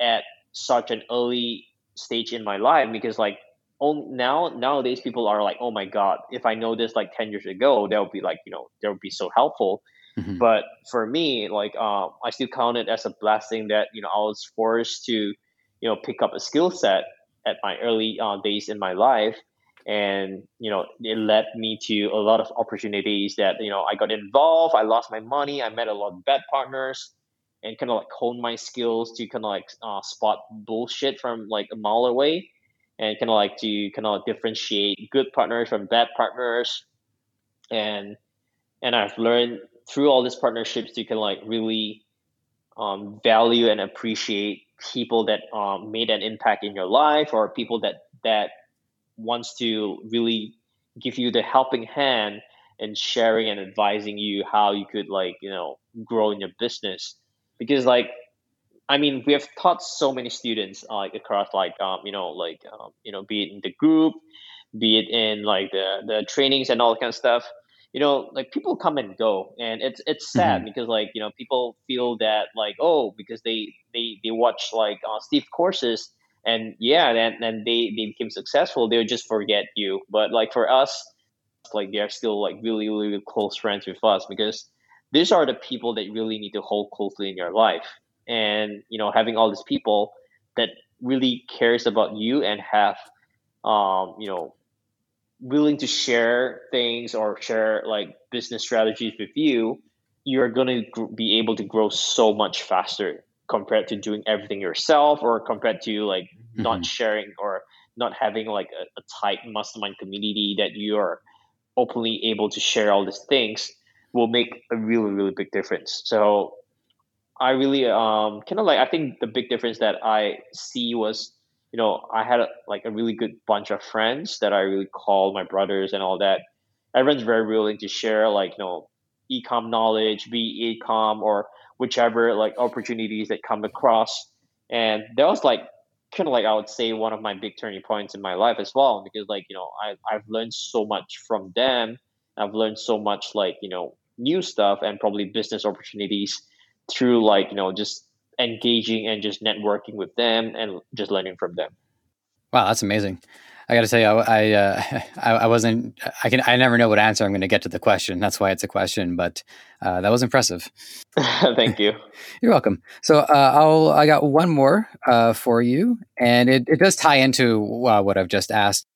A: at such an early stage in my life because like now nowadays people are like oh my god if i know this like 10 years ago that would be like you know that would be so helpful mm-hmm. but for me like uh, i still count it as a blessing that you know i was forced to you know pick up a skill set at my early uh, days in my life. And you know it led me to a lot of opportunities that you know i got involved i lost my money i met a lot of bad partners and kind of like hone my skills to kind of like uh, spot bullshit from like a mile away. And kind of like to kind of differentiate good partners from bad partners. And and i've learned through all these partnerships you can like really um, value and appreciate people that um, made an impact in your life or people that that wants to really give you the helping hand and sharing and advising you how you could like you know grow in your business because like I mean, we have taught so many students uh, like across like um, you know like um, you know be it in the group, be it in like the the trainings and all that kind of stuff. You know, like people come and go, and it's it's sad mm-hmm. because like you know people feel that like oh because they they they watch like uh, Steve courses and yeah, then then they they became successful. They'll just forget you. But like for us, like they're still like really really close friends with us because these are the people that really need to hold closely in your life and you know having all these people that really cares about you and have um, you know willing to share things or share like business strategies with you you're going to gr- be able to grow so much faster compared to doing everything yourself or compared to like mm-hmm. not sharing or not having like a, a tight mastermind community that you're openly able to share all these things will make a really really big difference so I really um kind of like I think the big difference that I see was you know I had a, like a really good bunch of friends that I really called my brothers and all that. Everyone's very willing to share like you know ecom knowledge, be ecom or whichever like opportunities that come across, and that was like kind of like I would say one of my big turning points in my life as well because like you know I I've learned so much from them. I've learned so much like you know new stuff and probably business opportunities through like you know just engaging and just networking with them and just learning from them.
B: Wow, that's amazing. I got to tell you, I I, uh, [LAUGHS] I, I wasn't. I can. I never know what answer I'm going to get to the question. That's why it's a question. But uh, that was impressive. [LAUGHS]
A: Thank you. [LAUGHS]
B: You're welcome. So uh, I'll. I got one more uh, for you, and it, it does tie into uh, what I've just asked.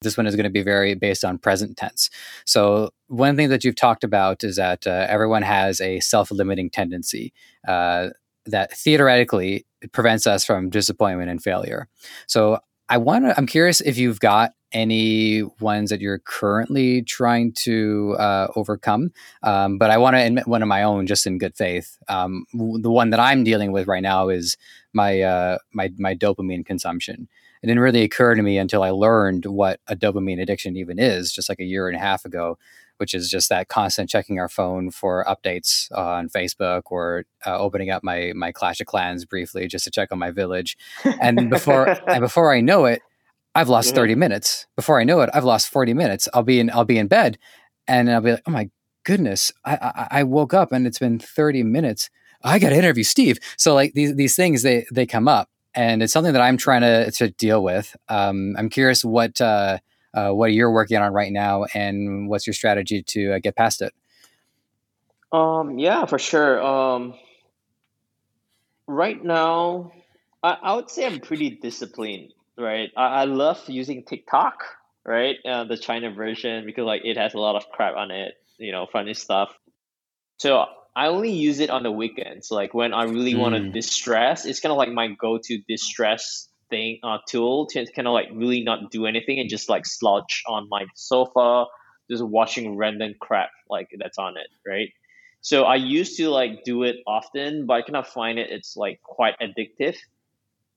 B: This one is going to be very based on present tense. So, one thing that you've talked about is that uh, everyone has a self limiting tendency uh, that theoretically prevents us from disappointment and failure. So, I want to, I'm curious if you've got any ones that you're currently trying to uh, overcome. Um, but I want to admit one of my own, just in good faith. Um, the one that I'm dealing with right now is my uh, my my dopamine consumption it didn't really occur to me until I learned what a dopamine addiction even is, just like a year and a half ago, which is just that constant checking our phone for updates on Facebook or uh, opening up my my Clash of Clans briefly just to check on my village, and before and [LAUGHS] before I know it, I've lost yeah. thirty minutes. Before I know it, I've lost forty minutes. I'll be in I'll be in bed, and I'll be like, oh my goodness, I, I, I woke up and it's been thirty minutes. I got to interview Steve. So like these these things they they come up and it's something that I'm trying to to deal with. Um, I'm curious what uh, uh, what are you're working on right now, and what's your strategy to uh, get past it.
A: Um, yeah, for sure. Um, right now, I, I would say I'm pretty disciplined. Right, I, I love using TikTok. Right, uh, the China version because like it has a lot of crap on it. You know, funny stuff. So I only use it on the weekends. Like when I really mm. want to distress, it's kind of like my go-to distress thing uh, tool to kind of like really not do anything and just like slouch on my sofa, just watching random crap like that's on it, right? So I used to like do it often, but I kind of find it it's like quite addictive,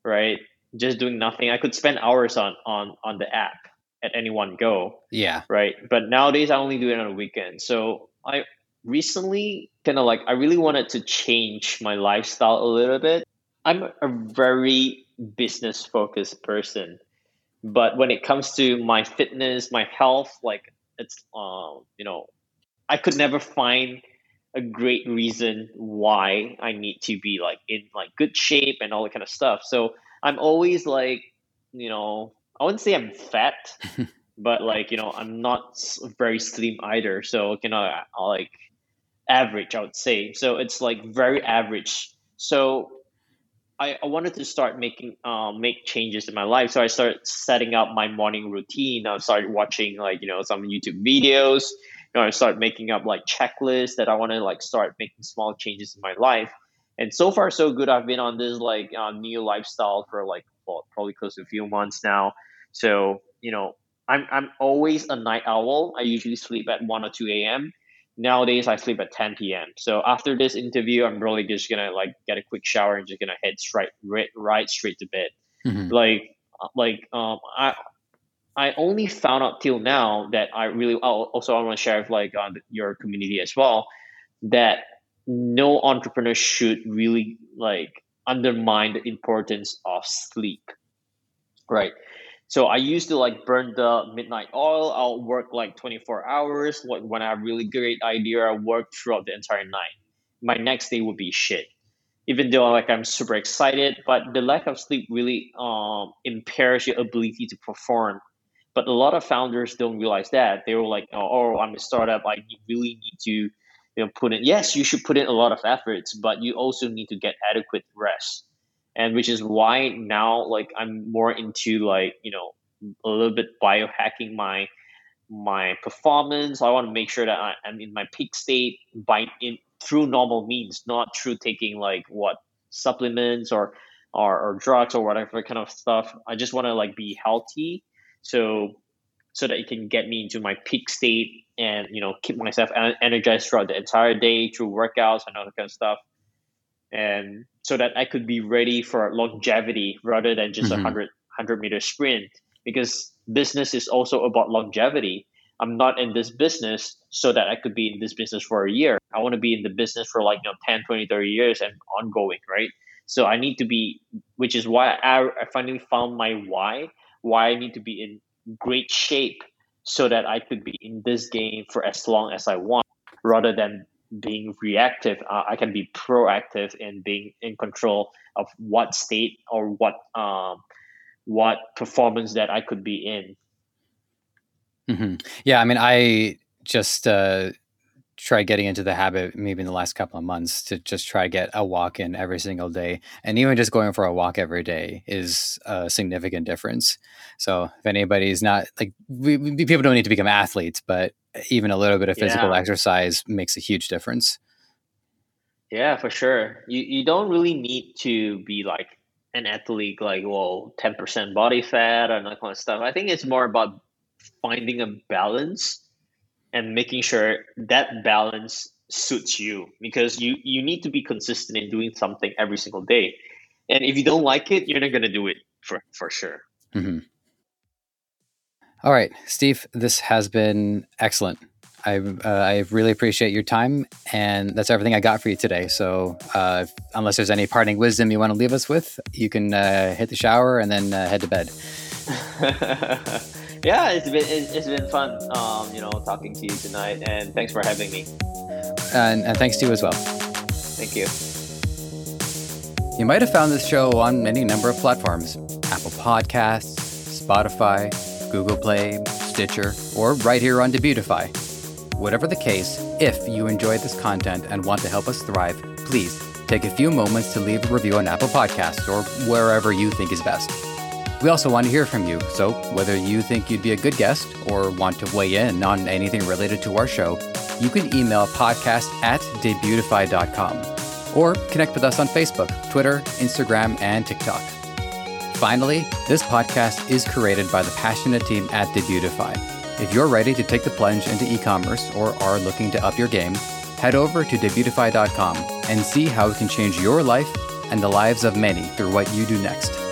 A: right? Just doing nothing. I could spend hours on on on the app at any one go.
B: Yeah.
A: Right. But nowadays I only do it on a weekend. So I recently kind of like I really wanted to change my lifestyle a little bit. I'm a very business focused person, but when it comes to my fitness, my health, like it's um, you know, I could never find a great reason why I need to be like in like good shape and all that kind of stuff. So I'm always like, you know, I wouldn't say I'm fat, [LAUGHS] but like you know, I'm not very slim either. So you know, like average, I would say. So it's like very average. So I, I wanted to start making um, make changes in my life. So I started setting up my morning routine. I started watching like you know some YouTube videos. You know, I started making up like checklists that I want to like start making small changes in my life. And so far so good. I've been on this like uh, new lifestyle for like well, probably close to a few months now. So you know I'm I'm always a night owl. I usually sleep at one or two a.m nowadays I sleep at 10 p.m. So after this interview, I'm really just gonna like get a quick shower and just gonna head straight right, right straight to bed. Mm-hmm. Like like um I I only found out till now that I really also I want to share with like uh, your community as well that no entrepreneur should really like undermine the importance of sleep. Right. So I used to like burn the midnight oil. I'll work like 24 hours. When I have really great idea, I work throughout the entire night. My next day would be shit. Even though like I'm super excited, but the lack of sleep really um, impairs your ability to perform. But a lot of founders don't realize that. They were like, oh, oh I'm a startup. I really need to you know put in. Yes, you should put in a lot of efforts, but you also need to get adequate rest and which is why now like i'm more into like you know a little bit biohacking my my performance. I want to make sure that I, am in my peak state by in through normal means not through taking like what supplements or or, or drugs or whatever kind of stuff. I just want to like be healthy so so that it can get me into my peak state and you know keep myself energized throughout the entire day through workouts and all that kind of stuff and so that I could be ready for longevity rather than just mm-hmm. a 100, 100 meter sprint because business is also about longevity. I'm not in this business so that I could be in this business for a year. I want to be in the business for like you know 10, 20, 30 years and ongoing, right? So I need to be, which is why I, I finally found my why, why I need to be in great shape so that I could be in this game for as long as I want rather than being reactive. Uh, I can be proactive in being in control of what state or what um, what performance that I could be in.
B: Mm-hmm. Yeah, I mean, I just uh, try getting into the habit maybe in the last couple of months to just try to get a walk in every single day, and even just going for a walk every day is a significant difference. So if anybody's not like we, we, people don't need to become athletes, but even a little bit of physical yeah. exercise makes a huge difference.
A: Yeah, for sure. You you don't really need to be like an athlete, like well, ten percent body fat and that kind of stuff. I think it's more about finding a balance and making sure that balance suits you because you you need to be consistent in doing something every single day. And if you don't like it, you're not gonna do it for for sure. Mm-hmm.
B: All right, Steve, this has been excellent. I, uh, I really appreciate your time, and that's everything I got for you today. So, uh, unless there's any parting wisdom you want to leave us with, you can uh, hit the shower and then uh, head to bed. [LAUGHS]
A: yeah, it's been it's been fun, um, you know, talking to you tonight, and thanks for having me.
B: And, and thanks to you as well.
A: Thank you.
B: You might have found this show on any number of platforms: Apple Podcasts, Spotify. Google Play, Stitcher, or right here on Debutify. Whatever the case, if you enjoy this content and want to help us thrive, please take a few moments to leave a review on Apple Podcasts or wherever you think is best. We also want to hear from you, so whether you think you'd be a good guest or want to weigh in on anything related to our show, you can email podcast at debutify.com or connect with us on Facebook, Twitter, Instagram, and TikTok. Finally, this podcast is created by the passionate team at Debutify. If you're ready to take the plunge into e commerce or are looking to up your game, head over to debutify.com and see how it can change your life and the lives of many through what you do next.